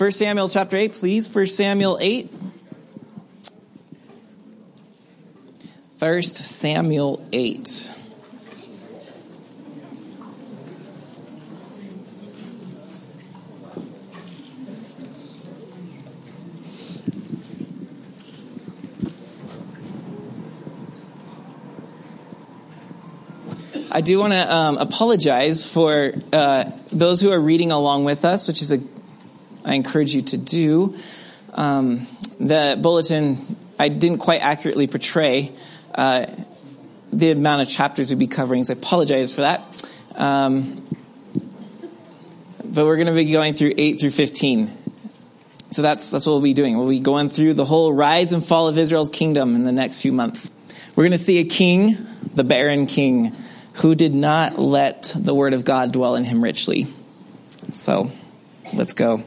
1 Samuel chapter 8, please. 1 Samuel 8. 1 Samuel 8. I do want to um, apologize for uh, those who are reading along with us, which is a I encourage you to do. Um, the bulletin I didn't quite accurately portray uh, the amount of chapters we'd be covering, so I apologize for that. Um, but we're going to be going through 8 through 15. So that's, that's what we'll be doing. We'll be going through the whole rise and fall of Israel's kingdom in the next few months. We're going to see a king, the barren king, who did not let the word of God dwell in him richly. So let's go.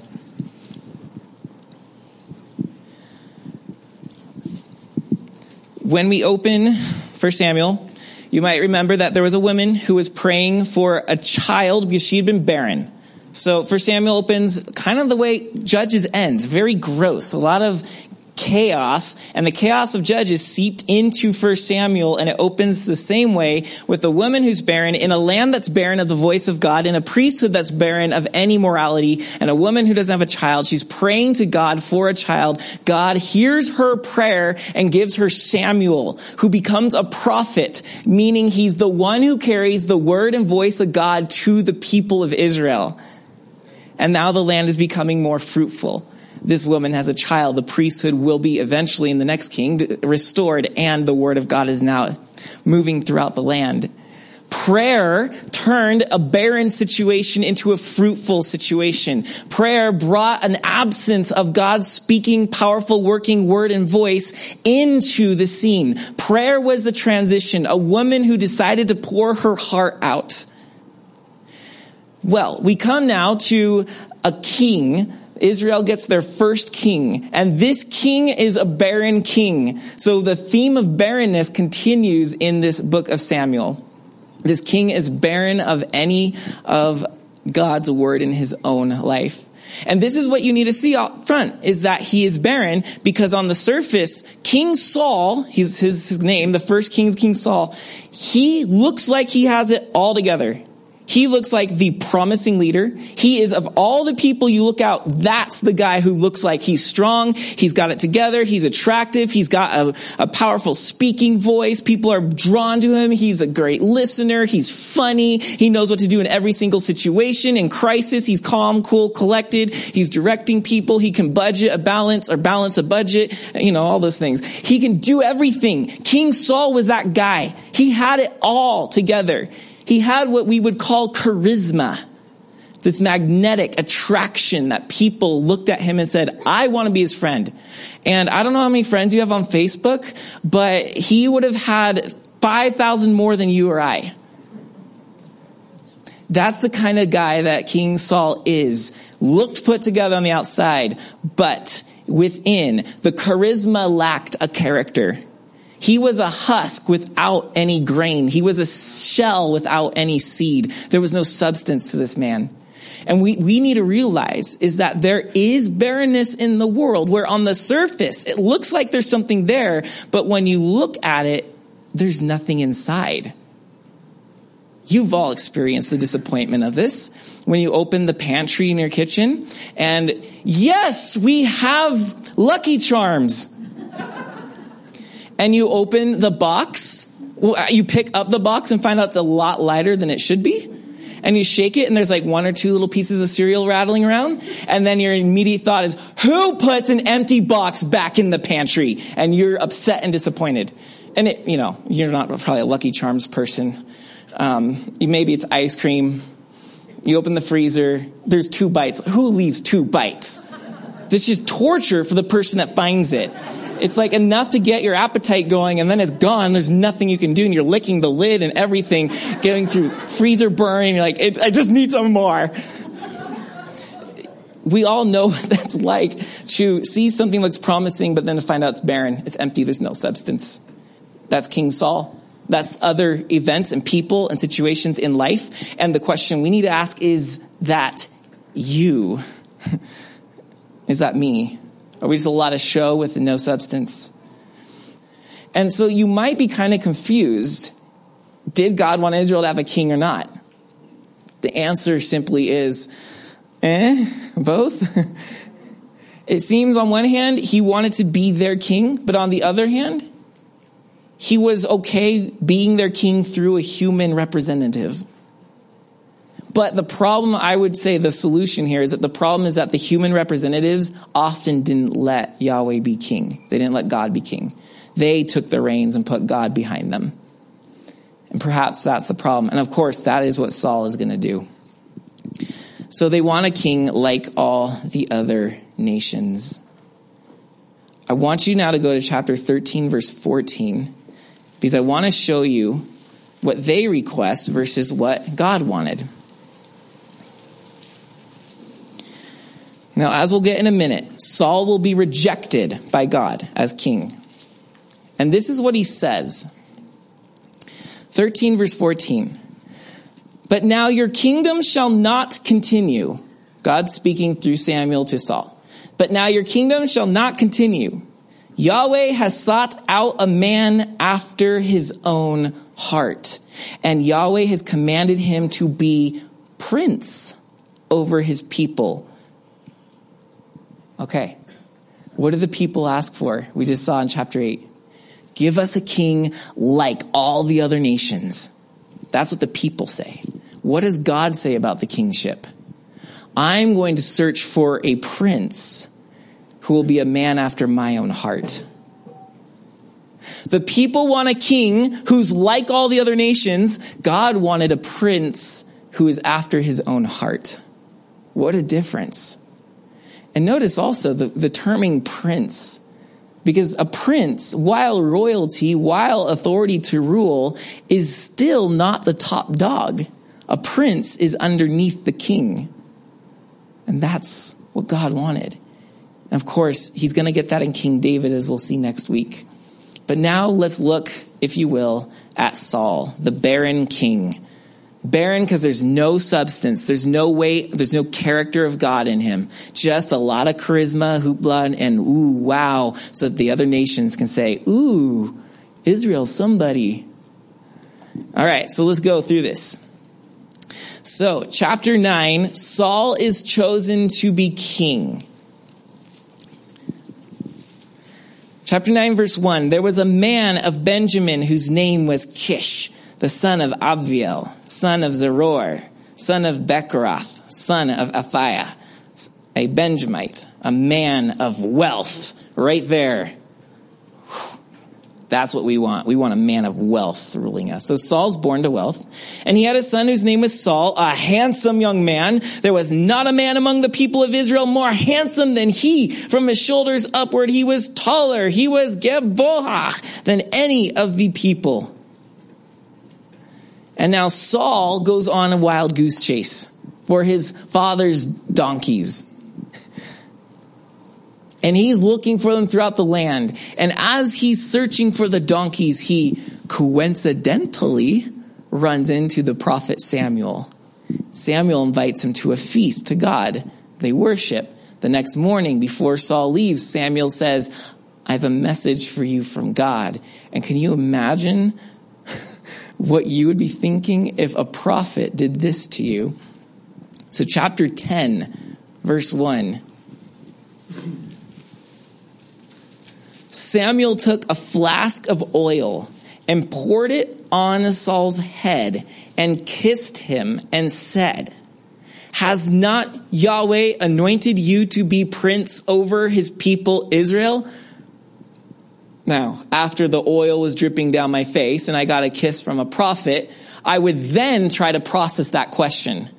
When we open 1 Samuel, you might remember that there was a woman who was praying for a child because she had been barren. So 1 Samuel opens kind of the way Judges ends, very gross. A lot of chaos and the chaos of judges seeped into 1 Samuel and it opens the same way with a woman who's barren in a land that's barren of the voice of God in a priesthood that's barren of any morality and a woman who doesn't have a child. She's praying to God for a child. God hears her prayer and gives her Samuel who becomes a prophet meaning he's the one who carries the word and voice of God to the people of Israel. And now the land is becoming more fruitful this woman has a child, the priesthood will be eventually in the next king restored and the word of God is now moving throughout the land. Prayer turned a barren situation into a fruitful situation. Prayer brought an absence of God's speaking, powerful, working word and voice into the scene. Prayer was a transition, a woman who decided to pour her heart out. Well, we come now to a king Israel gets their first king, and this king is a barren king. So the theme of barrenness continues in this book of Samuel. This king is barren of any of God's word in his own life. And this is what you need to see out front is that he is barren because on the surface, King Saul, his, his name, the first king, King Saul, he looks like he has it all together. He looks like the promising leader. He is of all the people you look out, that's the guy who looks like he's strong. He's got it together. He's attractive. He's got a, a, powerful speaking voice. People are drawn to him. He's a great listener. He's funny. He knows what to do in every single situation. In crisis, he's calm, cool, collected. He's directing people. He can budget a balance or balance a budget. You know, all those things. He can do everything. King Saul was that guy. He had it all together. He had what we would call charisma, this magnetic attraction that people looked at him and said, I want to be his friend. And I don't know how many friends you have on Facebook, but he would have had 5,000 more than you or I. That's the kind of guy that King Saul is. Looked put together on the outside, but within, the charisma lacked a character. He was a husk without any grain. He was a shell without any seed. There was no substance to this man. And we, we need to realize is that there is barrenness in the world where on the surface it looks like there's something there, but when you look at it, there's nothing inside. You've all experienced the disappointment of this when you open the pantry in your kitchen and yes, we have Lucky Charms and you open the box, you pick up the box and find out it's a lot lighter than it should be. And you shake it and there's like one or two little pieces of cereal rattling around. And then your immediate thought is, who puts an empty box back in the pantry? And you're upset and disappointed. And it, you know, you're not probably a Lucky Charms person. Um, maybe it's ice cream. You open the freezer. There's two bites. Who leaves two bites? This is torture for the person that finds it. It's like enough to get your appetite going and then it's gone. There's nothing you can do and you're licking the lid and everything, going through freezer burn. You're like, I just need some more. We all know what that's like to see something looks promising, but then to find out it's barren. It's empty. There's no substance. That's King Saul. That's other events and people and situations in life. And the question we need to ask is that you? Is that me? Are we just a lot of show with no substance? And so you might be kind of confused. Did God want Israel to have a king or not? The answer simply is, eh, both. it seems on one hand, he wanted to be their king, but on the other hand, he was okay being their king through a human representative. But the problem, I would say the solution here is that the problem is that the human representatives often didn't let Yahweh be king. They didn't let God be king. They took the reins and put God behind them. And perhaps that's the problem. And of course, that is what Saul is going to do. So they want a king like all the other nations. I want you now to go to chapter 13, verse 14, because I want to show you what they request versus what God wanted. Now, as we'll get in a minute, Saul will be rejected by God as king. And this is what he says 13, verse 14. But now your kingdom shall not continue. God speaking through Samuel to Saul. But now your kingdom shall not continue. Yahweh has sought out a man after his own heart, and Yahweh has commanded him to be prince over his people Okay. What do the people ask for? We just saw in chapter 8. Give us a king like all the other nations. That's what the people say. What does God say about the kingship? I'm going to search for a prince who will be a man after my own heart. The people want a king who's like all the other nations. God wanted a prince who is after his own heart. What a difference. And notice also the, the terming prince. Because a prince, while royalty, while authority to rule, is still not the top dog. A prince is underneath the king. And that's what God wanted. And of course, he's going to get that in King David, as we'll see next week. But now let's look, if you will, at Saul, the barren king. Barren because there's no substance. There's no weight. There's no character of God in him. Just a lot of charisma, hoopla, and ooh, wow. So that the other nations can say, ooh, Israel, somebody. All right. So let's go through this. So chapter nine, Saul is chosen to be king. Chapter 9 verse 1, there was a man of Benjamin whose name was Kish the son of Abiel, son of Zeror, son of Bechorath, son of Aphiah, a Benjamite, a man of wealth, right there. That's what we want. We want a man of wealth ruling us. So Saul's born to wealth, and he had a son whose name was Saul, a handsome young man. There was not a man among the people of Israel more handsome than he. From his shoulders upward, he was taller. He was Gebohah than any of the people. And now Saul goes on a wild goose chase for his father's donkeys. And he's looking for them throughout the land. And as he's searching for the donkeys, he coincidentally runs into the prophet Samuel. Samuel invites him to a feast to God. They worship. The next morning, before Saul leaves, Samuel says, I have a message for you from God. And can you imagine what you would be thinking if a prophet did this to you. So, chapter 10, verse 1. Samuel took a flask of oil and poured it on Saul's head and kissed him and said, Has not Yahweh anointed you to be prince over his people Israel? Now, after the oil was dripping down my face and I got a kiss from a prophet, I would then try to process that question.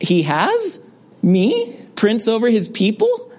He has me, prince over his people?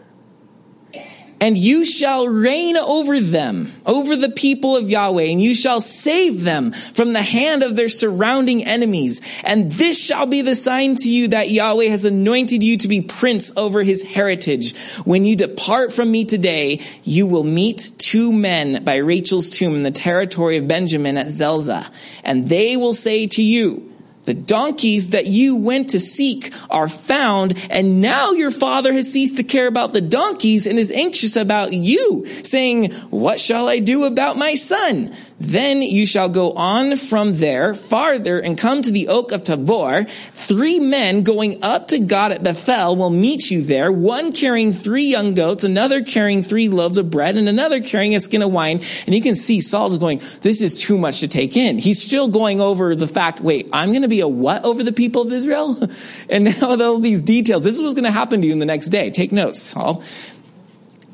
And you shall reign over them, over the people of Yahweh, and you shall save them from the hand of their surrounding enemies. And this shall be the sign to you that Yahweh has anointed you to be prince over his heritage. When you depart from me today, you will meet two men by Rachel's tomb in the territory of Benjamin at Zelzah, and they will say to you, The donkeys that you went to seek are found, and now your father has ceased to care about the donkeys and is anxious about you, saying, What shall I do about my son? Then you shall go on from there farther and come to the oak of Tabor. Three men going up to God at Bethel will meet you there, one carrying three young goats, another carrying three loaves of bread, and another carrying a skin of wine. And you can see Saul is going, This is too much to take in. He's still going over the fact, wait, I'm going to be a what over the people of Israel? and now all these details. This is what's going to happen to you in the next day. Take notes, Saul.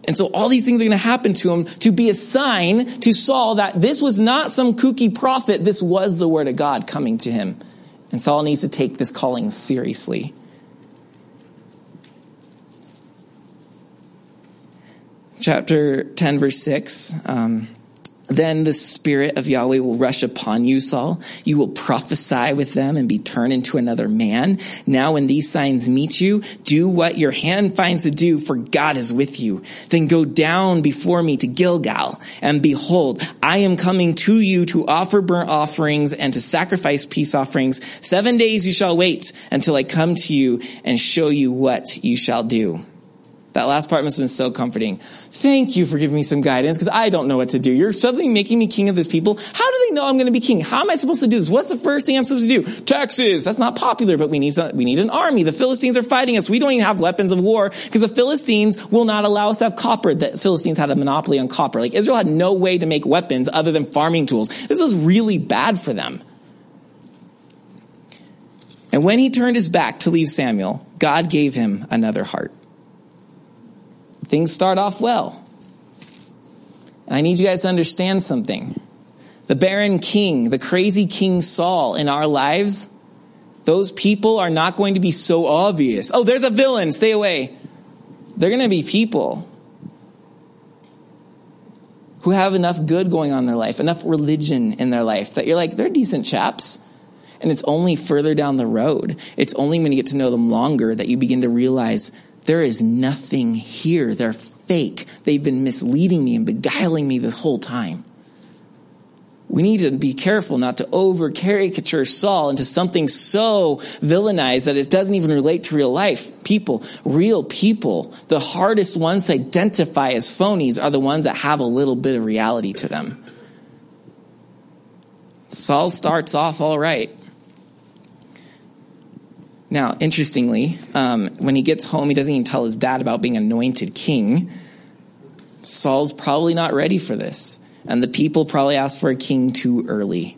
And so all these things are going to happen to him to be a sign to Saul that this was not some kooky prophet. This was the word of God coming to him. And Saul needs to take this calling seriously. Chapter 10, verse 6. Um, then the Spirit of Yahweh will rush upon you, Saul. You will prophesy with them and be turned into another man. Now when these signs meet you, do what your hand finds to do, for God is with you. Then go down before me to Gilgal, and behold, I am coming to you to offer burnt offerings and to sacrifice peace offerings. Seven days you shall wait until I come to you and show you what you shall do. That last part must have been so comforting. Thank you for giving me some guidance because I don't know what to do. You're suddenly making me king of this people. How do they know I'm going to be king? How am I supposed to do this? What's the first thing I'm supposed to do? Taxes. That's not popular, but we need some, we need an army. The Philistines are fighting us. We don't even have weapons of war because the Philistines will not allow us to have copper. The Philistines had a monopoly on copper. Like Israel had no way to make weapons other than farming tools. This was really bad for them. And when he turned his back to leave Samuel, God gave him another heart things start off well. And I need you guys to understand something. The barren king, the crazy King Saul in our lives, those people are not going to be so obvious. Oh, there's a villain, stay away. They're going to be people who have enough good going on in their life, enough religion in their life that you're like, they're decent chaps. And it's only further down the road, it's only when you get to know them longer that you begin to realize there is nothing here. They're fake. They've been misleading me and beguiling me this whole time. We need to be careful not to over caricature Saul into something so villainized that it doesn't even relate to real life. People, real people, the hardest ones to identify as phonies are the ones that have a little bit of reality to them. Saul starts off all right. Now, interestingly, um, when he gets home, he doesn't even tell his dad about being anointed king. Saul's probably not ready for this. And the people probably asked for a king too early.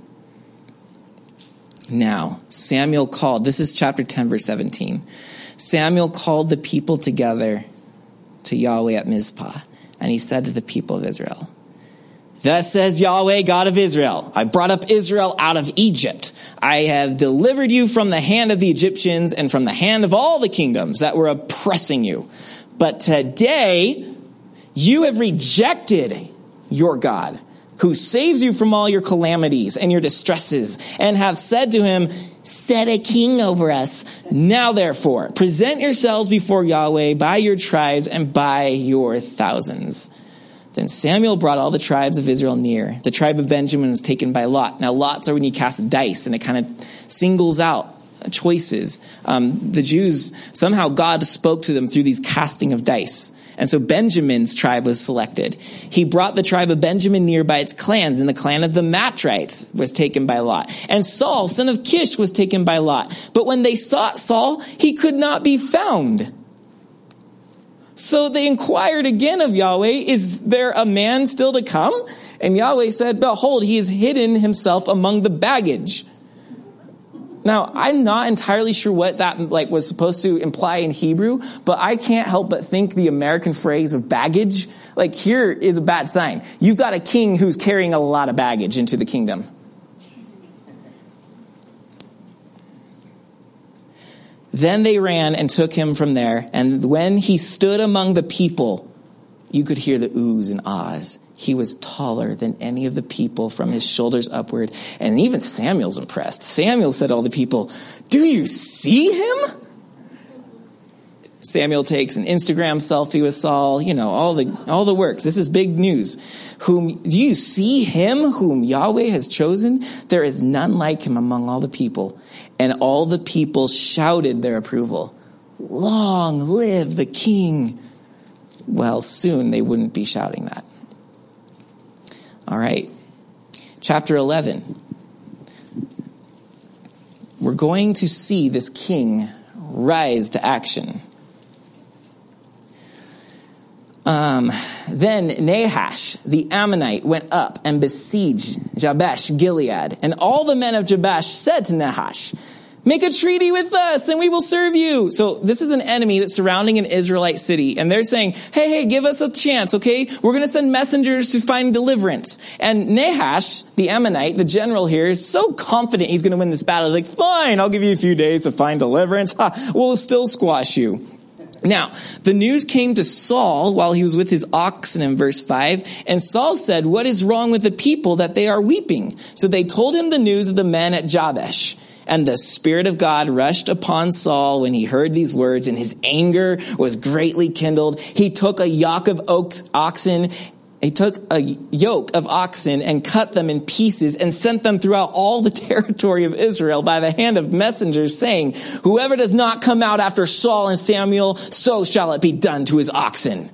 Now, Samuel called, this is chapter 10, verse 17. Samuel called the people together to Yahweh at Mizpah, and he said to the people of Israel, Thus says Yahweh, God of Israel, I brought up Israel out of Egypt. I have delivered you from the hand of the Egyptians and from the hand of all the kingdoms that were oppressing you. But today, you have rejected your God, who saves you from all your calamities and your distresses, and have said to him, Set a king over us. Now therefore, present yourselves before Yahweh by your tribes and by your thousands. Then Samuel brought all the tribes of Israel near. The tribe of Benjamin was taken by Lot. Now, lots are when you cast dice, and it kind of singles out choices. Um, the Jews, somehow God spoke to them through these casting of dice. And so Benjamin's tribe was selected. He brought the tribe of Benjamin near by its clans, and the clan of the Matrites was taken by Lot. And Saul, son of Kish, was taken by Lot. But when they sought Saul, he could not be found. So they inquired again of Yahweh, is there a man still to come? And Yahweh said, behold, he has hidden himself among the baggage. Now, I'm not entirely sure what that like was supposed to imply in Hebrew, but I can't help but think the American phrase of baggage, like here is a bad sign. You've got a king who's carrying a lot of baggage into the kingdom. Then they ran and took him from there. And when he stood among the people, you could hear the oohs and ahs. He was taller than any of the people from his shoulders upward. And even Samuel's impressed. Samuel said to all the people, Do you see him? Samuel takes an Instagram selfie with Saul, you know, all the, all the works. This is big news. Whom, do you see him whom Yahweh has chosen? There is none like him among all the people. And all the people shouted their approval. Long live the king. Well, soon they wouldn't be shouting that. All right. Chapter 11. We're going to see this king rise to action. Um, then Nahash, the Ammonite, went up and besieged Jabesh Gilead. And all the men of Jabesh said to Nahash, Make a treaty with us and we will serve you. So this is an enemy that's surrounding an Israelite city and they're saying, hey, hey, give us a chance, okay? We're going to send messengers to find deliverance. And Nahash, the Ammonite, the general here, is so confident he's going to win this battle. He's like, fine, I'll give you a few days to find deliverance. Ha, we'll still squash you. Now, the news came to Saul while he was with his oxen in verse 5, and Saul said, What is wrong with the people that they are weeping? So they told him the news of the men at Jabesh. And the Spirit of God rushed upon Saul when he heard these words, and his anger was greatly kindled. He took a yoke of oxen he took a yoke of oxen and cut them in pieces and sent them throughout all the territory of Israel by the hand of messengers saying, whoever does not come out after Saul and Samuel, so shall it be done to his oxen.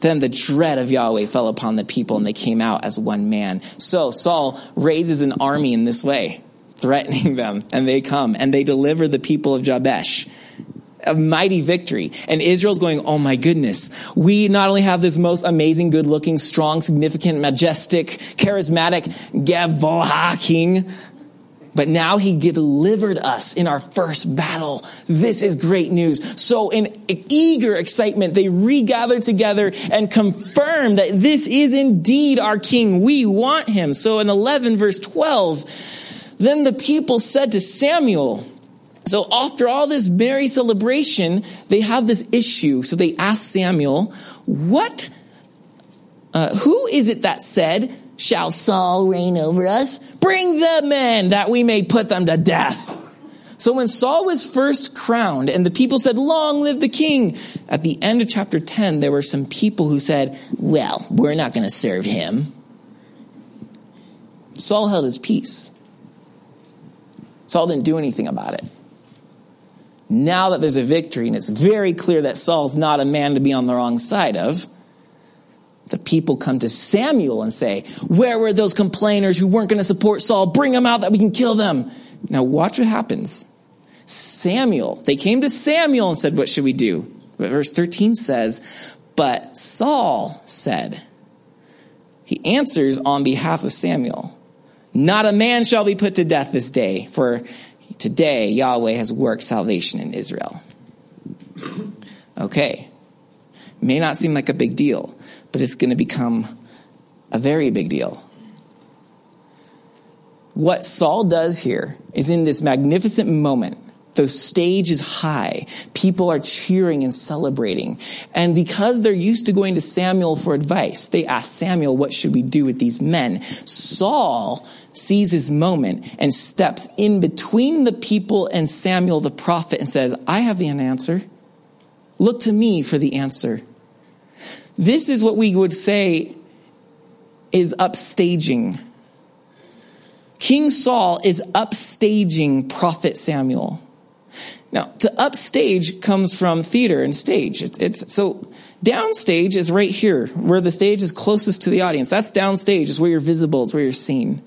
Then the dread of Yahweh fell upon the people and they came out as one man. So Saul raises an army in this way threatening them, and they come and they deliver the people of Jabesh. A mighty victory. And Israel's going, oh my goodness. We not only have this most amazing, good looking, strong, significant, majestic, charismatic Gavoha king, but now he delivered us in our first battle. This is great news. So in eager excitement, they regather together and confirm that this is indeed our king. We want him. So in 11 verse 12, then the people said to Samuel, so after all this merry celebration, they have this issue. So they ask Samuel, what, uh, who is it that said, shall Saul reign over us? Bring the men that we may put them to death. So when Saul was first crowned and the people said, long live the king, at the end of chapter 10, there were some people who said, well, we're not going to serve him. Saul held his peace. Saul didn't do anything about it. Now that there's a victory, and it's very clear that Saul's not a man to be on the wrong side of, the people come to Samuel and say, Where were those complainers who weren't going to support Saul? Bring them out that we can kill them. Now, watch what happens. Samuel, they came to Samuel and said, What should we do? But verse 13 says, But Saul said, He answers on behalf of Samuel. Not a man shall be put to death this day, for today Yahweh has worked salvation in Israel. Okay. May not seem like a big deal, but it's going to become a very big deal. What Saul does here is in this magnificent moment, the stage is high. People are cheering and celebrating. And because they're used to going to Samuel for advice, they ask Samuel, what should we do with these men? Saul sees his moment and steps in between the people and Samuel the prophet and says, I have the answer. Look to me for the answer. This is what we would say is upstaging. King Saul is upstaging prophet Samuel. Now, to upstage comes from theater and stage. It's, it's, so downstage is right here, where the stage is closest to the audience. That's downstage, is where you're visible, it's where you're seen.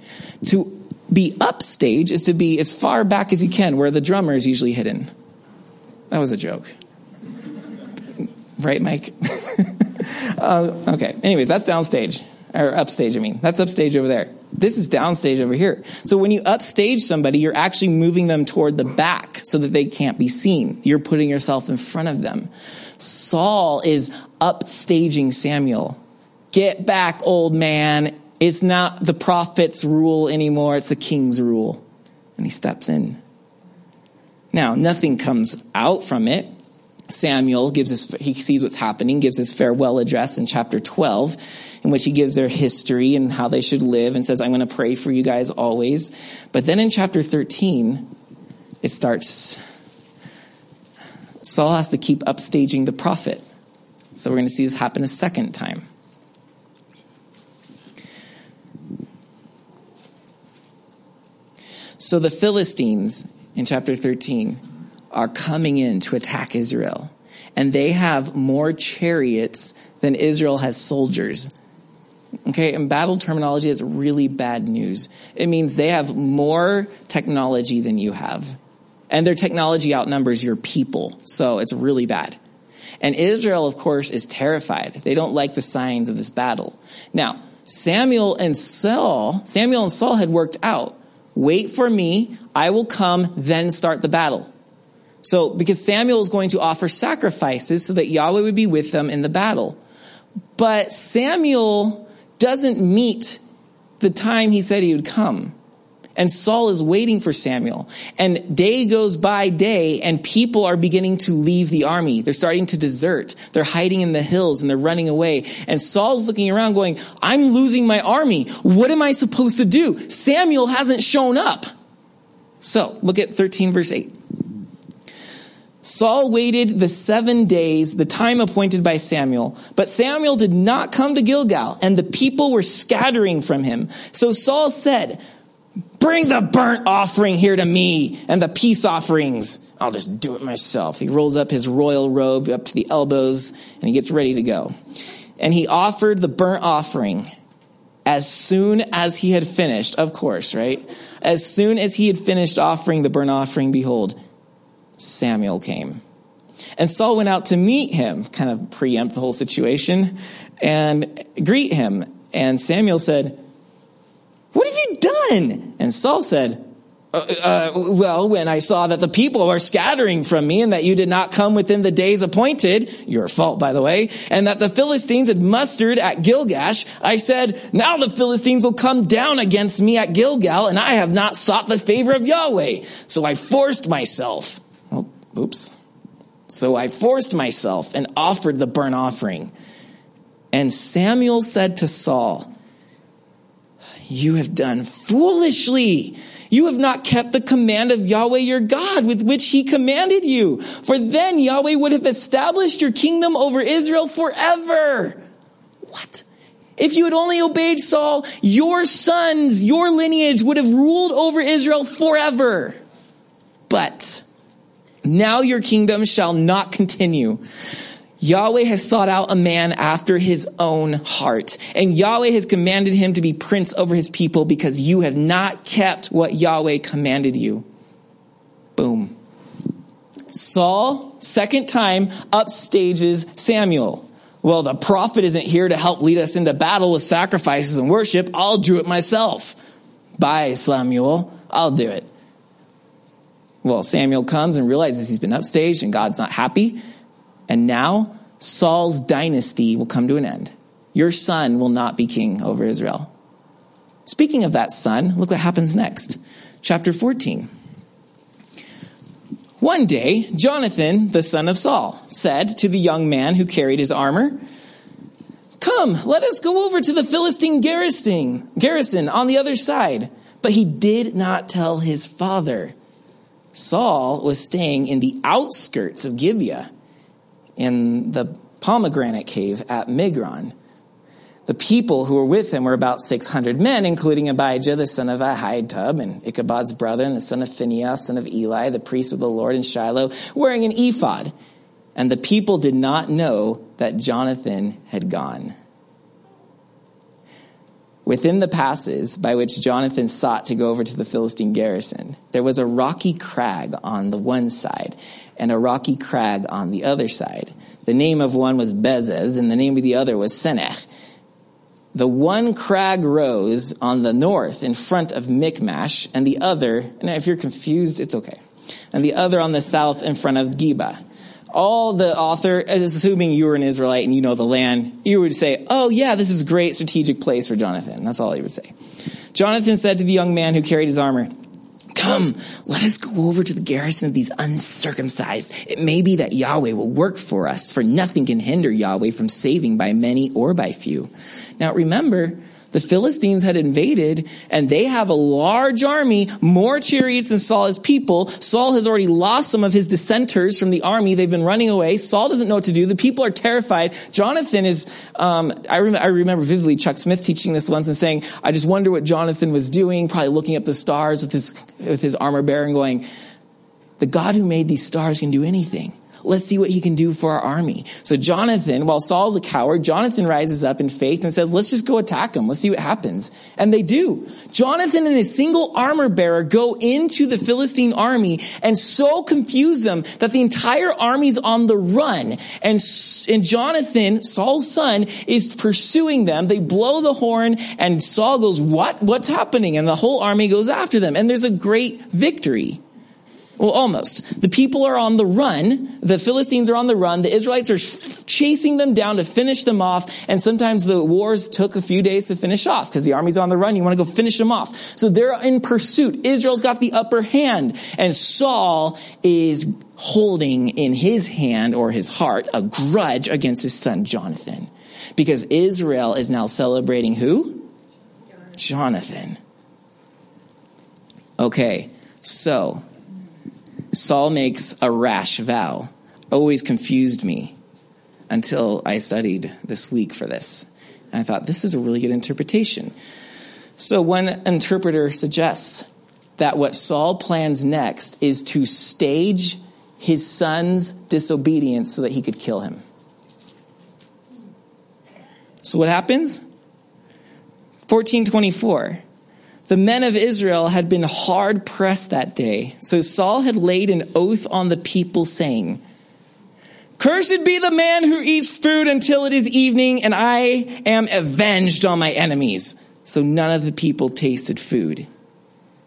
To be upstage is to be as far back as you can, where the drummer is usually hidden. That was a joke. Right, Mike? uh, okay. Anyways, that's downstage or upstage, I mean. That's upstage over there. This is downstage over here. So when you upstage somebody, you're actually moving them toward the back so that they can't be seen. You're putting yourself in front of them. Saul is upstaging Samuel. Get back, old man. It's not the prophet's rule anymore. It's the king's rule. And he steps in. Now, nothing comes out from it. Samuel gives his, he sees what's happening, gives his farewell address in chapter 12, in which he gives their history and how they should live and says, I'm going to pray for you guys always. But then in chapter 13, it starts Saul has to keep upstaging the prophet. So we're going to see this happen a second time. So the Philistines in chapter 13 are coming in to attack Israel. And they have more chariots than Israel has soldiers. Okay, and battle terminology is really bad news. It means they have more technology than you have. And their technology outnumbers your people. So it's really bad. And Israel, of course, is terrified. They don't like the signs of this battle. Now, Samuel and Saul, Samuel and Saul had worked out. Wait for me, I will come, then start the battle. So, because Samuel is going to offer sacrifices so that Yahweh would be with them in the battle. But Samuel doesn't meet the time he said he would come. And Saul is waiting for Samuel. And day goes by day, and people are beginning to leave the army. They're starting to desert. They're hiding in the hills and they're running away. And Saul's looking around going, I'm losing my army. What am I supposed to do? Samuel hasn't shown up. So, look at 13 verse 8. Saul waited the seven days, the time appointed by Samuel, but Samuel did not come to Gilgal, and the people were scattering from him. So Saul said, Bring the burnt offering here to me and the peace offerings. I'll just do it myself. He rolls up his royal robe up to the elbows and he gets ready to go. And he offered the burnt offering as soon as he had finished, of course, right? As soon as he had finished offering the burnt offering, behold, Samuel came. And Saul went out to meet him, kind of preempt the whole situation, and greet him. And Samuel said, What have you done? And Saul said, uh, uh, well, when I saw that the people are scattering from me and that you did not come within the days appointed, your fault, by the way, and that the Philistines had mustered at Gilgash, I said, now the Philistines will come down against me at Gilgal, and I have not sought the favor of Yahweh. So I forced myself Oops. So I forced myself and offered the burnt offering. And Samuel said to Saul, You have done foolishly. You have not kept the command of Yahweh your God with which he commanded you. For then Yahweh would have established your kingdom over Israel forever. What? If you had only obeyed Saul, your sons, your lineage would have ruled over Israel forever. But now your kingdom shall not continue. Yahweh has sought out a man after his own heart, and Yahweh has commanded him to be prince over his people because you have not kept what Yahweh commanded you. Boom. Saul, second time, upstages Samuel. Well, the prophet isn't here to help lead us into battle with sacrifices and worship. I'll do it myself. Bye, Samuel. I'll do it. Well, Samuel comes and realizes he's been upstaged and God's not happy. And now Saul's dynasty will come to an end. Your son will not be king over Israel. Speaking of that son, look what happens next. Chapter 14. One day, Jonathan, the son of Saul, said to the young man who carried his armor, Come, let us go over to the Philistine garrison, on the other side. But he did not tell his father. Saul was staying in the outskirts of Gibeah in the pomegranate cave at Migron. The people who were with him were about 600 men, including Abijah, the son of Ahitub, and Ichabod's brother, and the son of Phinehas, son of Eli, the priest of the Lord in Shiloh, wearing an ephod. And the people did not know that Jonathan had gone. Within the passes by which Jonathan sought to go over to the Philistine garrison, there was a rocky crag on the one side and a rocky crag on the other side. The name of one was Bozez and the name of the other was Senech. The one crag rose on the north in front of Michmash and the other, and if you're confused, it's okay. And the other on the south in front of Geba all the author, uh, assuming you were an Israelite and you know the land, you would say, oh yeah, this is a great strategic place for Jonathan. That's all he would say. Jonathan said to the young man who carried his armor, Come, let us go over to the garrison of these uncircumcised. It may be that Yahweh will work for us, for nothing can hinder Yahweh from saving by many or by few. Now remember, the Philistines had invaded and they have a large army, more chariots than Saul has people. Saul has already lost some of his dissenters from the army. They've been running away. Saul doesn't know what to do. The people are terrified. Jonathan is, um, I, rem- I remember vividly Chuck Smith teaching this once and saying, I just wonder what Jonathan was doing, probably looking up the stars with his, with his armor bearer and going, the God who made these stars can do anything. Let's see what he can do for our army. So Jonathan, while Saul's a coward, Jonathan rises up in faith and says, let's just go attack him. Let's see what happens. And they do. Jonathan and his single armor bearer go into the Philistine army and so confuse them that the entire army's on the run. And, and Jonathan, Saul's son, is pursuing them. They blow the horn and Saul goes, what? What's happening? And the whole army goes after them. And there's a great victory. Well, almost. The people are on the run. The Philistines are on the run. The Israelites are chasing them down to finish them off. And sometimes the wars took a few days to finish off because the army's on the run. You want to go finish them off. So they're in pursuit. Israel's got the upper hand. And Saul is holding in his hand or his heart a grudge against his son Jonathan. Because Israel is now celebrating who? Jonathan. Okay. So Saul makes a rash vow. Always confused me until I studied this week for this. And I thought, this is a really good interpretation. So one interpreter suggests that what Saul plans next is to stage his son's disobedience so that he could kill him. So what happens? 1424. The men of Israel had been hard pressed that day. So Saul had laid an oath on the people saying, Cursed be the man who eats food until it is evening, and I am avenged on my enemies. So none of the people tasted food.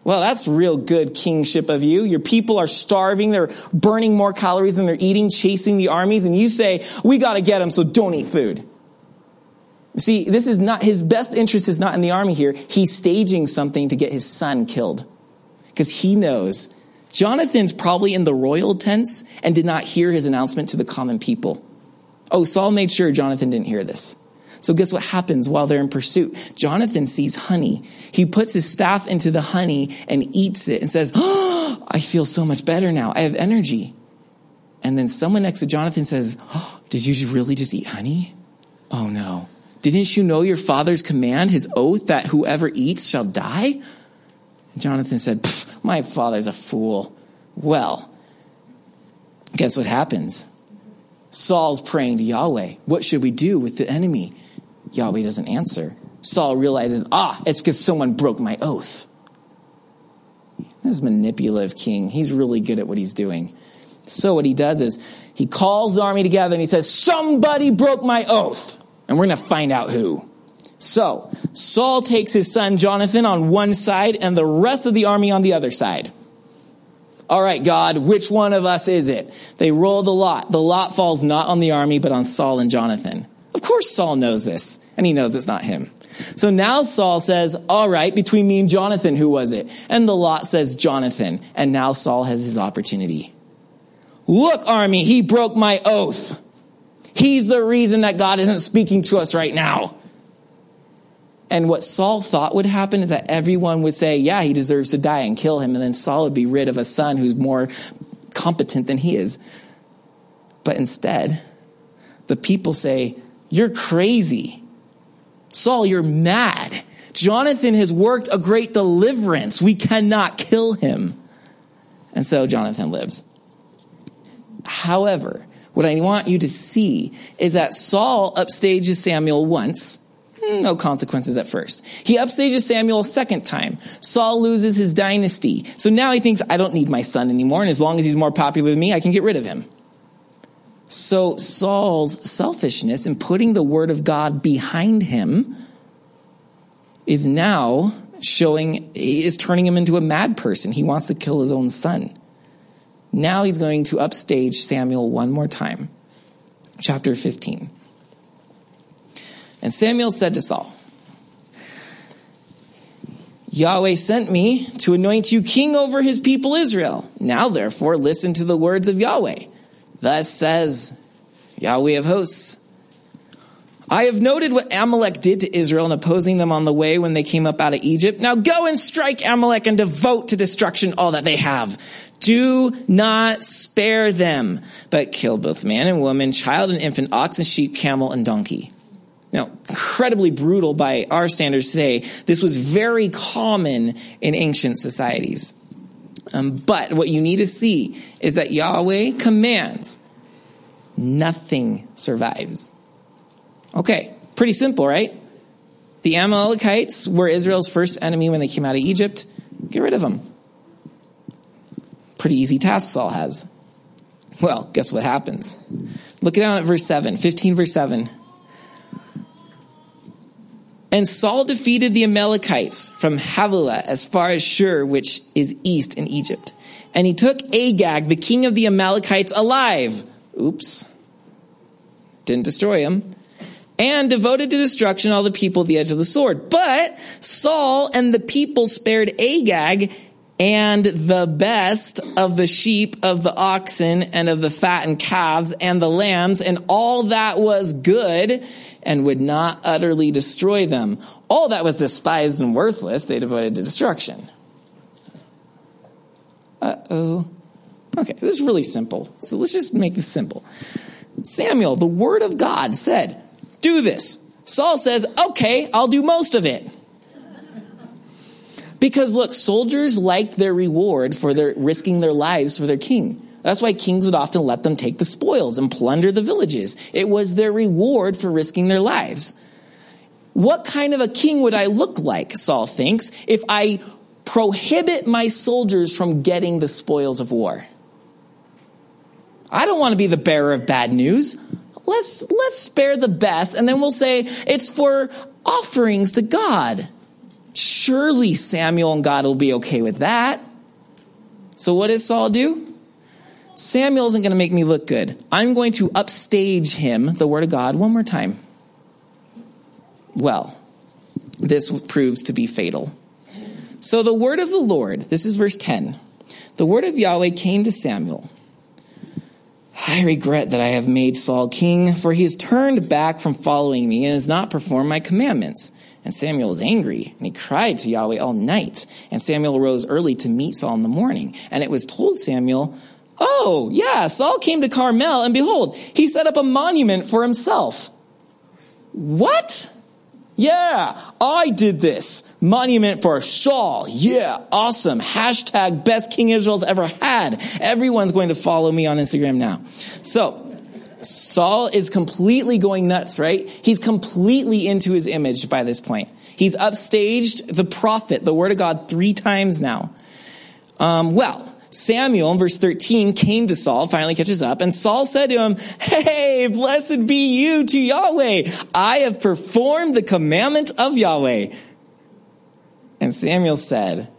Well, that's real good kingship of you. Your people are starving. They're burning more calories than they're eating, chasing the armies. And you say, we got to get them, so don't eat food. See, this is not, his best interest is not in the army here. He's staging something to get his son killed. Because he knows Jonathan's probably in the royal tents and did not hear his announcement to the common people. Oh, Saul made sure Jonathan didn't hear this. So guess what happens while they're in pursuit? Jonathan sees honey. He puts his staff into the honey and eats it and says, oh, I feel so much better now. I have energy. And then someone next to Jonathan says, oh, did you really just eat honey? Oh no. Didn't you know your father's command, his oath that whoever eats shall die? And Jonathan said, my father's a fool. Well, guess what happens? Saul's praying to Yahweh. What should we do with the enemy? Yahweh doesn't answer. Saul realizes, ah, it's because someone broke my oath. This manipulative king. He's really good at what he's doing. So what he does is he calls the army together and he says, somebody broke my oath and we're going to find out who. So, Saul takes his son Jonathan on one side and the rest of the army on the other side. All right, God, which one of us is it? They roll the lot. The lot falls not on the army, but on Saul and Jonathan. Of course Saul knows this, and he knows it's not him. So now Saul says, all right, between me and Jonathan, who was it? And the lot says Jonathan, and now Saul has his opportunity. Look, army, he broke my oath. He's the reason that God isn't speaking to us right now. And what Saul thought would happen is that everyone would say, yeah, he deserves to die and kill him. And then Saul would be rid of a son who's more competent than he is. But instead, the people say, you're crazy. Saul, you're mad. Jonathan has worked a great deliverance. We cannot kill him. And so Jonathan lives. However, what I want you to see is that Saul upstages Samuel once. Hmm, no consequences at first. He upstages Samuel a second time. Saul loses his dynasty. So now he thinks, I don't need my son anymore, and as long as he's more popular than me, I can get rid of him. So Saul's selfishness in putting the word of God behind him is now showing, is turning him into a mad person. He wants to kill his own son. Now he's going to upstage Samuel one more time. Chapter 15. And Samuel said to Saul, Yahweh sent me to anoint you king over his people Israel. Now therefore listen to the words of Yahweh. Thus says Yahweh of hosts, I have noted what Amalek did to Israel in opposing them on the way when they came up out of Egypt. Now go and strike Amalek and devote to destruction all that they have. Do not spare them, but kill both man and woman, child and infant, ox and sheep, camel and donkey. Now, incredibly brutal by our standards today. This was very common in ancient societies. Um, but what you need to see is that Yahweh commands, nothing survives. Okay, pretty simple, right? The Amalekites were Israel's first enemy when they came out of Egypt. Get rid of them. Pretty easy task Saul has. Well, guess what happens? Look down at verse 7, 15 verse 7. And Saul defeated the Amalekites from Havilah as far as Shur, which is east in Egypt. And he took Agag, the king of the Amalekites, alive. Oops. Didn't destroy him and devoted to destruction all the people at the edge of the sword. But Saul and the people spared Agag and the best of the sheep, of the oxen, and of the fattened calves, and the lambs, and all that was good, and would not utterly destroy them. All that was despised and worthless, they devoted to destruction. Uh oh. Okay, this is really simple. So let's just make this simple. Samuel, the word of God, said, do this. Saul says, okay, I'll do most of it. Because look, soldiers liked their reward for their risking their lives for their king. That's why kings would often let them take the spoils and plunder the villages. It was their reward for risking their lives. What kind of a king would I look like, Saul thinks, if I prohibit my soldiers from getting the spoils of war? I don't want to be the bearer of bad news let's, let's spare the best and then we'll say it's for offerings to God. Surely Samuel and God will be okay with that. So what does Saul do? Samuel isn't going to make me look good. I'm going to upstage him, the word of God, one more time. Well, this proves to be fatal. So the word of the Lord, this is verse 10. The word of Yahweh came to Samuel. I regret that I have made Saul king, for he has turned back from following me and has not performed my commandments. And Samuel was angry, and he cried to Yahweh all night. And Samuel rose early to meet Saul in the morning. And it was told Samuel, Oh, yeah, Saul came to Carmel, and behold, he set up a monument for himself. What? Yeah, I did this. Monument for Saul. Yeah, awesome. Hashtag best King Israel's ever had. Everyone's going to follow me on Instagram now. So, Saul is completely going nuts, right? He's completely into his image by this point. He's upstaged the prophet, the word of God, three times now. Um, well, Samuel in verse 13 came to Saul, finally catches up, and Saul said to him, Hey, blessed be you to Yahweh. I have performed the commandment of Yahweh. And Samuel said,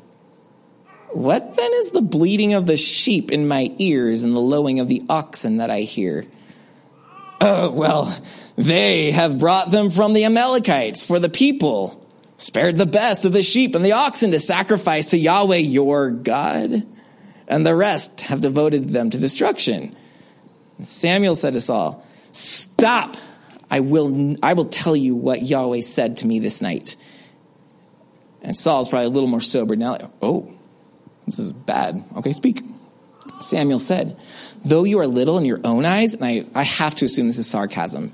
What then is the bleating of the sheep in my ears and the lowing of the oxen that I hear? Oh, well, they have brought them from the Amalekites for the people, spared the best of the sheep and the oxen to sacrifice to Yahweh your God and the rest have devoted them to destruction. Samuel said to Saul, Stop! I will, I will tell you what Yahweh said to me this night. And Saul's probably a little more sober now. oh, this is bad. Okay, speak. Samuel said, Though you are little in your own eyes, and I, I have to assume this is sarcasm,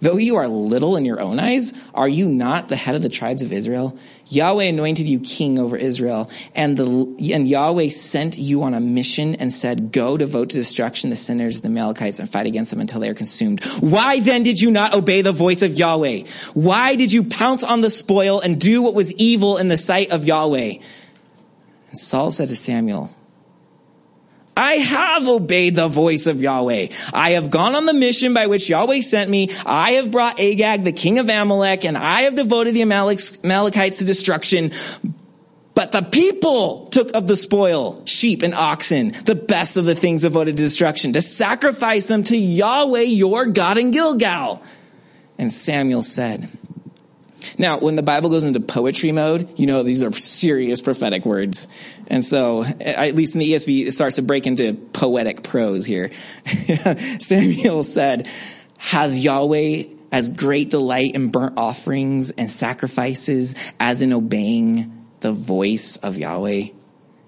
Though you are little in your own eyes, are you not the head of the tribes of Israel? Yahweh anointed you king over Israel, and, the, and Yahweh sent you on a mission and said, Go devote to destruction the sinners, the Amalekites, and fight against them until they are consumed. Why then did you not obey the voice of Yahweh? Why did you pounce on the spoil and do what was evil in the sight of Yahweh? And Saul said to Samuel, I have obeyed the voice of Yahweh. I have gone on the mission by which Yahweh sent me. I have brought Agag, the king of Amalek, and I have devoted the Amalekites to destruction. But the people took of the spoil, sheep and oxen, the best of the things devoted to destruction, to sacrifice them to Yahweh your God in Gilgal. And Samuel said, now, when the Bible goes into poetry mode, you know these are serious prophetic words. And so, at least in the ESV, it starts to break into poetic prose here. Samuel said, has Yahweh as great delight in burnt offerings and sacrifices as in obeying the voice of Yahweh?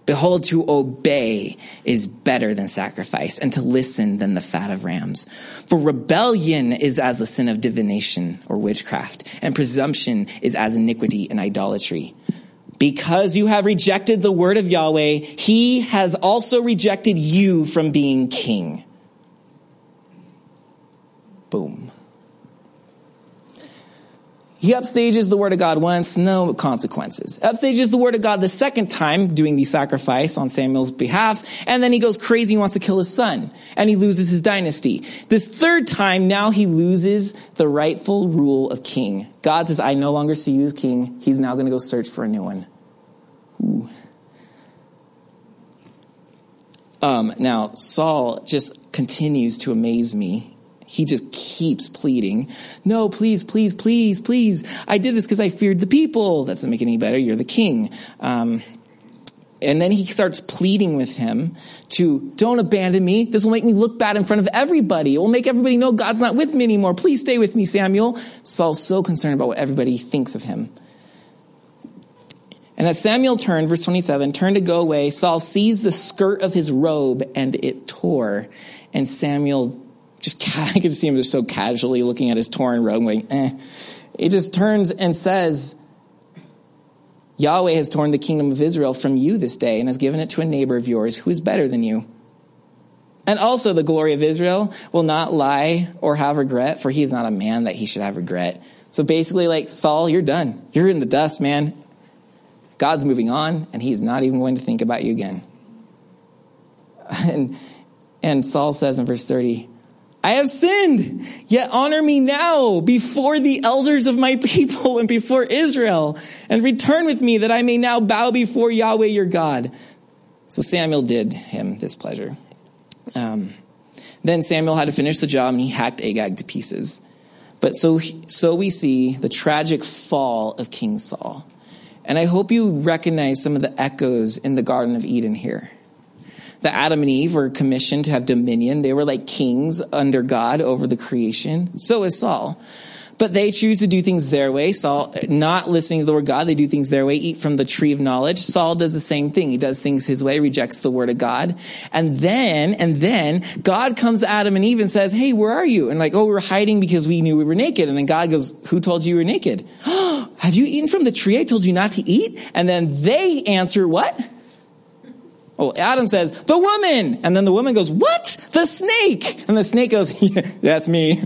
Behold, to obey is better than sacrifice, and to listen than the fat of rams. For rebellion is as the sin of divination or witchcraft, and presumption is as iniquity and idolatry. Because you have rejected the word of Yahweh, he has also rejected you from being king. Boom. He upstages the word of God once, no consequences. Upstages the word of God the second time, doing the sacrifice on Samuel's behalf, and then he goes crazy and wants to kill his son, and he loses his dynasty. This third time, now he loses the rightful rule of king. God says, I no longer see you as king. He's now going to go search for a new one. Ooh. Um, now, Saul just continues to amaze me he just keeps pleading, no, please, please, please, please. I did this because I feared the people. That doesn't make it any better. You're the king. Um, and then he starts pleading with him to, don't abandon me. This will make me look bad in front of everybody. It will make everybody know God's not with me anymore. Please stay with me, Samuel. Saul's so concerned about what everybody thinks of him. And as Samuel turned, verse 27, turned to go away, Saul seized the skirt of his robe and it tore. And Samuel just I can see him just so casually looking at his torn robe, going, eh. He just turns and says, Yahweh has torn the kingdom of Israel from you this day and has given it to a neighbor of yours who is better than you. And also the glory of Israel will not lie or have regret, for he is not a man that he should have regret. So basically, like, Saul, you're done. You're in the dust, man. God's moving on, and he's not even going to think about you again. And, and Saul says in verse 30, I have sinned, yet honor me now before the elders of my people and before Israel, and return with me that I may now bow before Yahweh your God. So Samuel did him this pleasure. Um, then Samuel had to finish the job and he hacked Agag to pieces. But so, so we see the tragic fall of King Saul. And I hope you recognize some of the echoes in the Garden of Eden here that Adam and Eve were commissioned to have dominion. They were like kings under God over the creation. So is Saul. But they choose to do things their way. Saul, not listening to the word God, they do things their way, eat from the tree of knowledge. Saul does the same thing. He does things his way, rejects the word of God. And then, and then, God comes to Adam and Eve and says, hey, where are you? And like, oh, we were hiding because we knew we were naked. And then God goes, who told you you were naked? Have you eaten from the tree I told you not to eat? And then they answer, what? Well, Adam says, the woman. And then the woman goes, what? The snake. And the snake goes, yeah, that's me.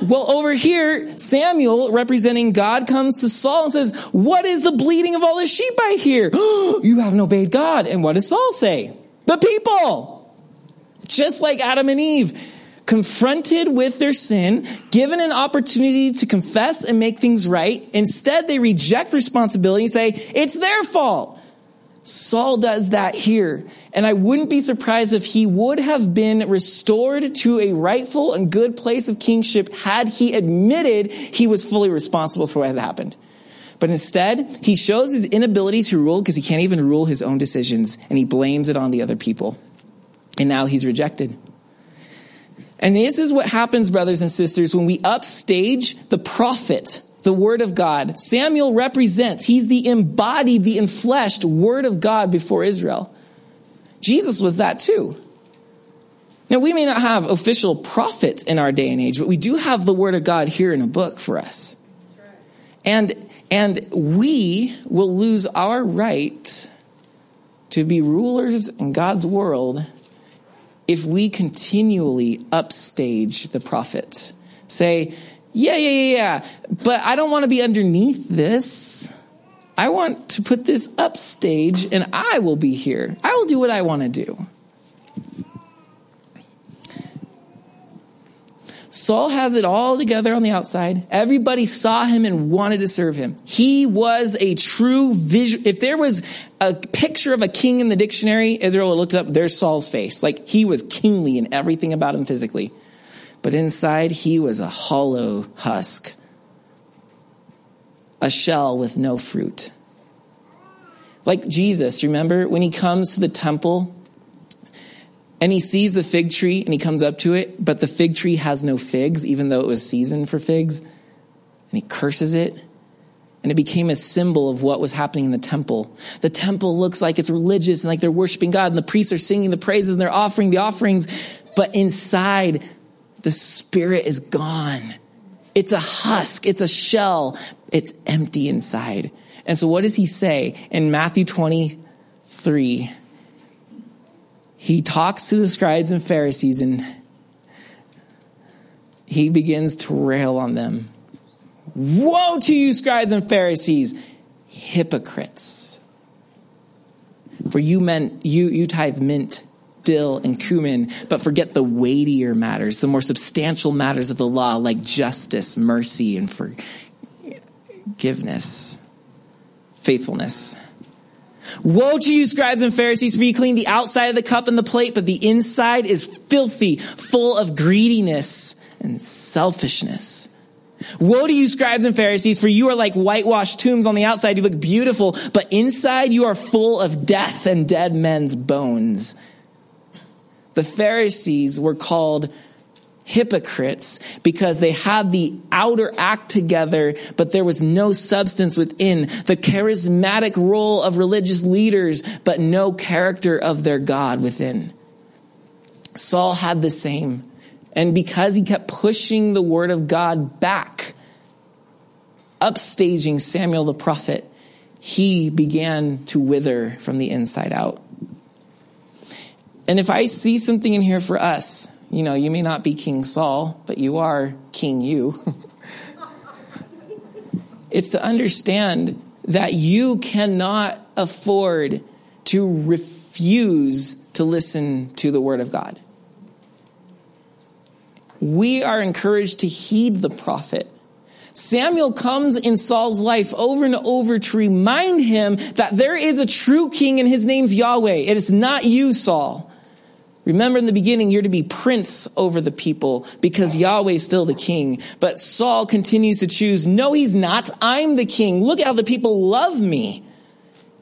well, over here, Samuel, representing God, comes to Saul and says, what is the bleating of all the sheep I hear? you haven't obeyed God. And what does Saul say? The people. Just like Adam and Eve confronted with their sin, given an opportunity to confess and make things right. Instead, they reject responsibility and say, it's their fault. Saul does that here. And I wouldn't be surprised if he would have been restored to a rightful and good place of kingship had he admitted he was fully responsible for what had happened. But instead, he shows his inability to rule because he can't even rule his own decisions and he blames it on the other people. And now he's rejected. And this is what happens, brothers and sisters, when we upstage the prophet the Word of God. Samuel represents, he's the embodied, the enfleshed Word of God before Israel. Jesus was that too. Now, we may not have official prophets in our day and age, but we do have the Word of God here in a book for us. And, and we will lose our right to be rulers in God's world if we continually upstage the prophet. Say, yeah, yeah, yeah, yeah. But I don't want to be underneath this. I want to put this upstage and I will be here. I will do what I want to do. Saul has it all together on the outside. Everybody saw him and wanted to serve him. He was a true vision. If there was a picture of a king in the dictionary, Israel looked up, there's Saul's face. Like he was kingly in everything about him physically but inside he was a hollow husk, a shell with no fruit. Like Jesus, remember when he comes to the temple And he sees the fig tree and he comes up to it, but the fig tree has no figs, even though it was season for figs. And he curses it. And it became a symbol of what was happening in the temple. The temple looks like it's religious and like they're worshiping God and the priests are singing the praises and they're offering the offerings. But inside, the spirit is gone. It's a husk. It's a shell. It's empty inside. And so what does he say in Matthew 23? He talks to the scribes and Pharisees and he begins to rail on them. Woe to you, scribes and Pharisees, hypocrites! For you meant you you tithe mint, dill, and cumin, but forget the weightier matters, the more substantial matters of the law, like justice, mercy, and forgiveness, faithfulness. Woe to you, scribes and Pharisees, for you clean the outside of the cup and the plate, but the inside is filthy, full of greediness and selfishness. Woe to you, scribes and Pharisees, for you are like whitewashed tombs on the outside. You look beautiful, but inside you are full of death and dead men's bones. The Pharisees were called hypocrites because they had the outer act together, but there was no substance within. The charismatic role of religious leaders, but no character of their God within. Saul had the same. And because he kept pushing the word of God back, upstaging Samuel the prophet, he began to wither from the inside out. And if I see something in here for us, you know, you may not be King Saul, but you are King you. it's to understand that you cannot afford to refuse to listen to the word of God we are encouraged to heed the prophet. Samuel comes in Saul's life over and over to remind him that there is a true king and his name's Yahweh. It is not you, Saul. Remember in the beginning, you're to be prince over the people because Yahweh is still the king. But Saul continues to choose, no, he's not. I'm the king. Look how the people love me.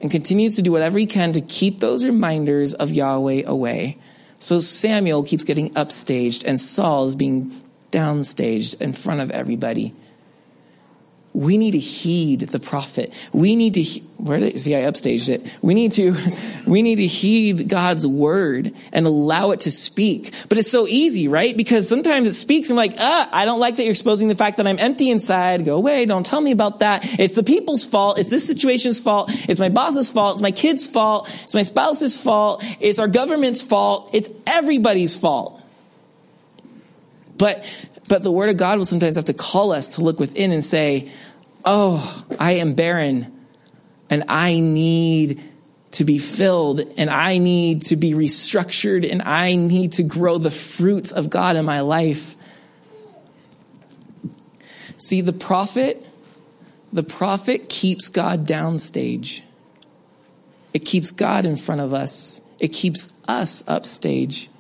And continues to do whatever he can to keep those reminders of Yahweh away. So Samuel keeps getting upstaged, and Saul is being downstaged in front of everybody. We need to heed the prophet. We need to, where did, see, I upstaged it. We need to, we need to heed God's word and allow it to speak. But it's so easy, right? Because sometimes it speaks I'm like, ah, I don't like that you're exposing the fact that I'm empty inside. Go away. Don't tell me about that. It's the people's fault. It's this situation's fault. It's my boss's fault. It's my kid's fault. It's my spouse's fault. It's our government's fault. It's everybody's fault. But, but the word of God will sometimes have to call us to look within and say, oh, I am barren and I need to be filled and I need to be restructured and I need to grow the fruits of God in my life. See, the prophet, the prophet keeps God downstage. It keeps God in front of us. It keeps us upstage.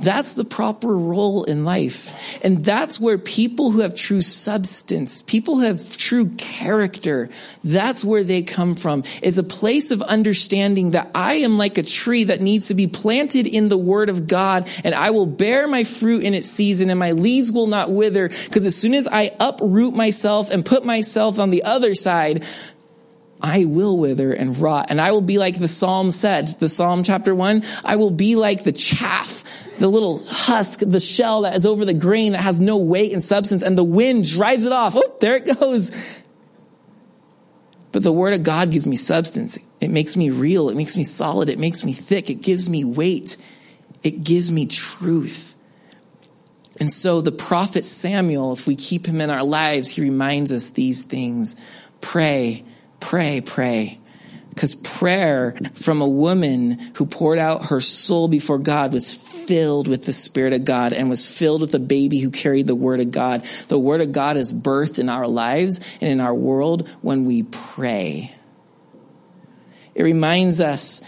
That's the proper role in life. And that's where people who have true substance, people who have true character, that's where they come from. It's a place of understanding that I am like a tree that needs to be planted in the word of God and I will bear my fruit in its season and my leaves will not wither because as soon as I uproot myself and put myself on the other side, I will wither and rot and I will be like the Psalm said, the Psalm chapter one, I will be like the chaff the little husk, the shell that is over the grain that has no weight and substance, and the wind drives it off. Oh, there it goes. But the word of God gives me substance. It makes me real. It makes me solid. It makes me thick. It gives me weight. It gives me truth. And so the prophet Samuel, if we keep him in our lives, he reminds us these things. Pray, pray, pray. Because prayer from a woman who poured out her soul before God was filled with the Spirit of God and was filled with a baby who carried the Word of God. The Word of God is birthed in our lives and in our world when we pray. It reminds us,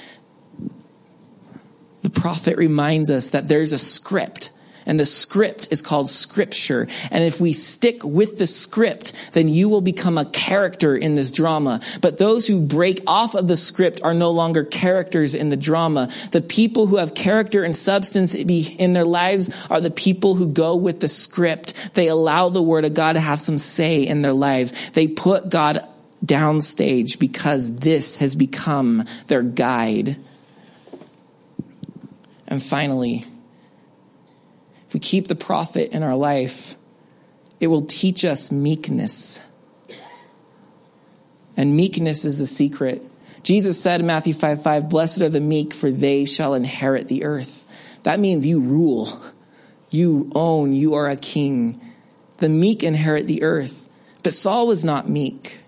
the prophet reminds us that there's a script And the script is called scripture. And if we stick with the script, then you will become a character in this drama. But those who break off of the script are no longer characters in the drama. The people who have character and substance in their lives are the people who go with the script. They allow the word of God to have some say in their lives. They put God downstage because this has become their guide. And finally, if we keep the prophet in our life, it will teach us meekness. And meekness is the secret. Jesus said in Matthew 5 5, Blessed are the meek, for they shall inherit the earth. That means you rule, you own, you are a king. The meek inherit the earth. But Saul was not meek.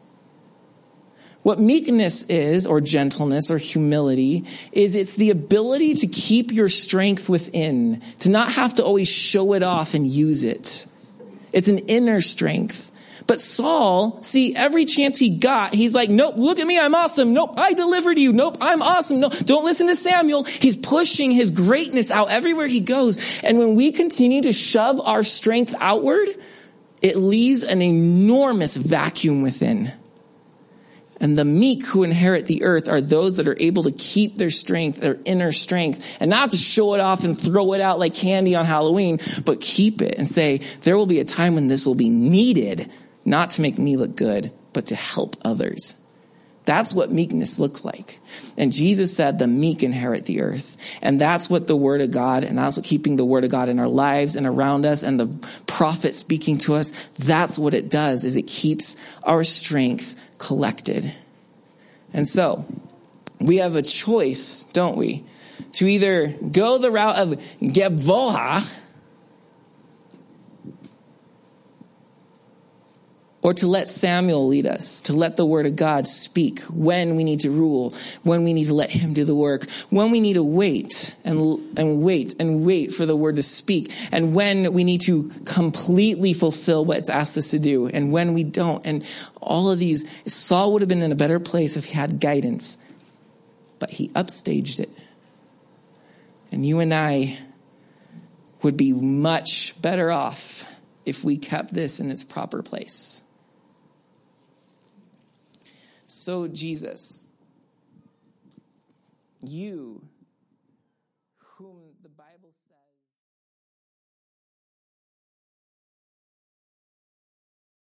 What meekness is, or gentleness, or humility, is it's the ability to keep your strength within, to not have to always show it off and use it. It's an inner strength. But Saul, see, every chance he got, he's like, nope, look at me, I'm awesome. Nope, I delivered you. Nope, I'm awesome. No, don't listen to Samuel. He's pushing his greatness out everywhere he goes. And when we continue to shove our strength outward, it leaves an enormous vacuum within. And the meek who inherit the earth are those that are able to keep their strength, their inner strength, and not to show it off and throw it out like candy on Halloween, but keep it and say, there will be a time when this will be needed, not to make me look good, but to help others. That's what meekness looks like. And Jesus said the meek inherit the earth. And that's what the word of God, and that's what keeping the word of God in our lives and around us and the prophet speaking to us, that's what it does, is it keeps our strength collected. And so, we have a choice, don't we? To either go the route of Geboha, or to let Samuel lead us, to let the word of God speak when we need to rule, when we need to let him do the work, when we need to wait and, and wait and wait for the word to speak, and when we need to completely fulfill what it's asked us to do, and when we don't. And all of these, Saul would have been in a better place if he had guidance, but he upstaged it. And you and I would be much better off if we kept this in its proper place. So, Jesus, you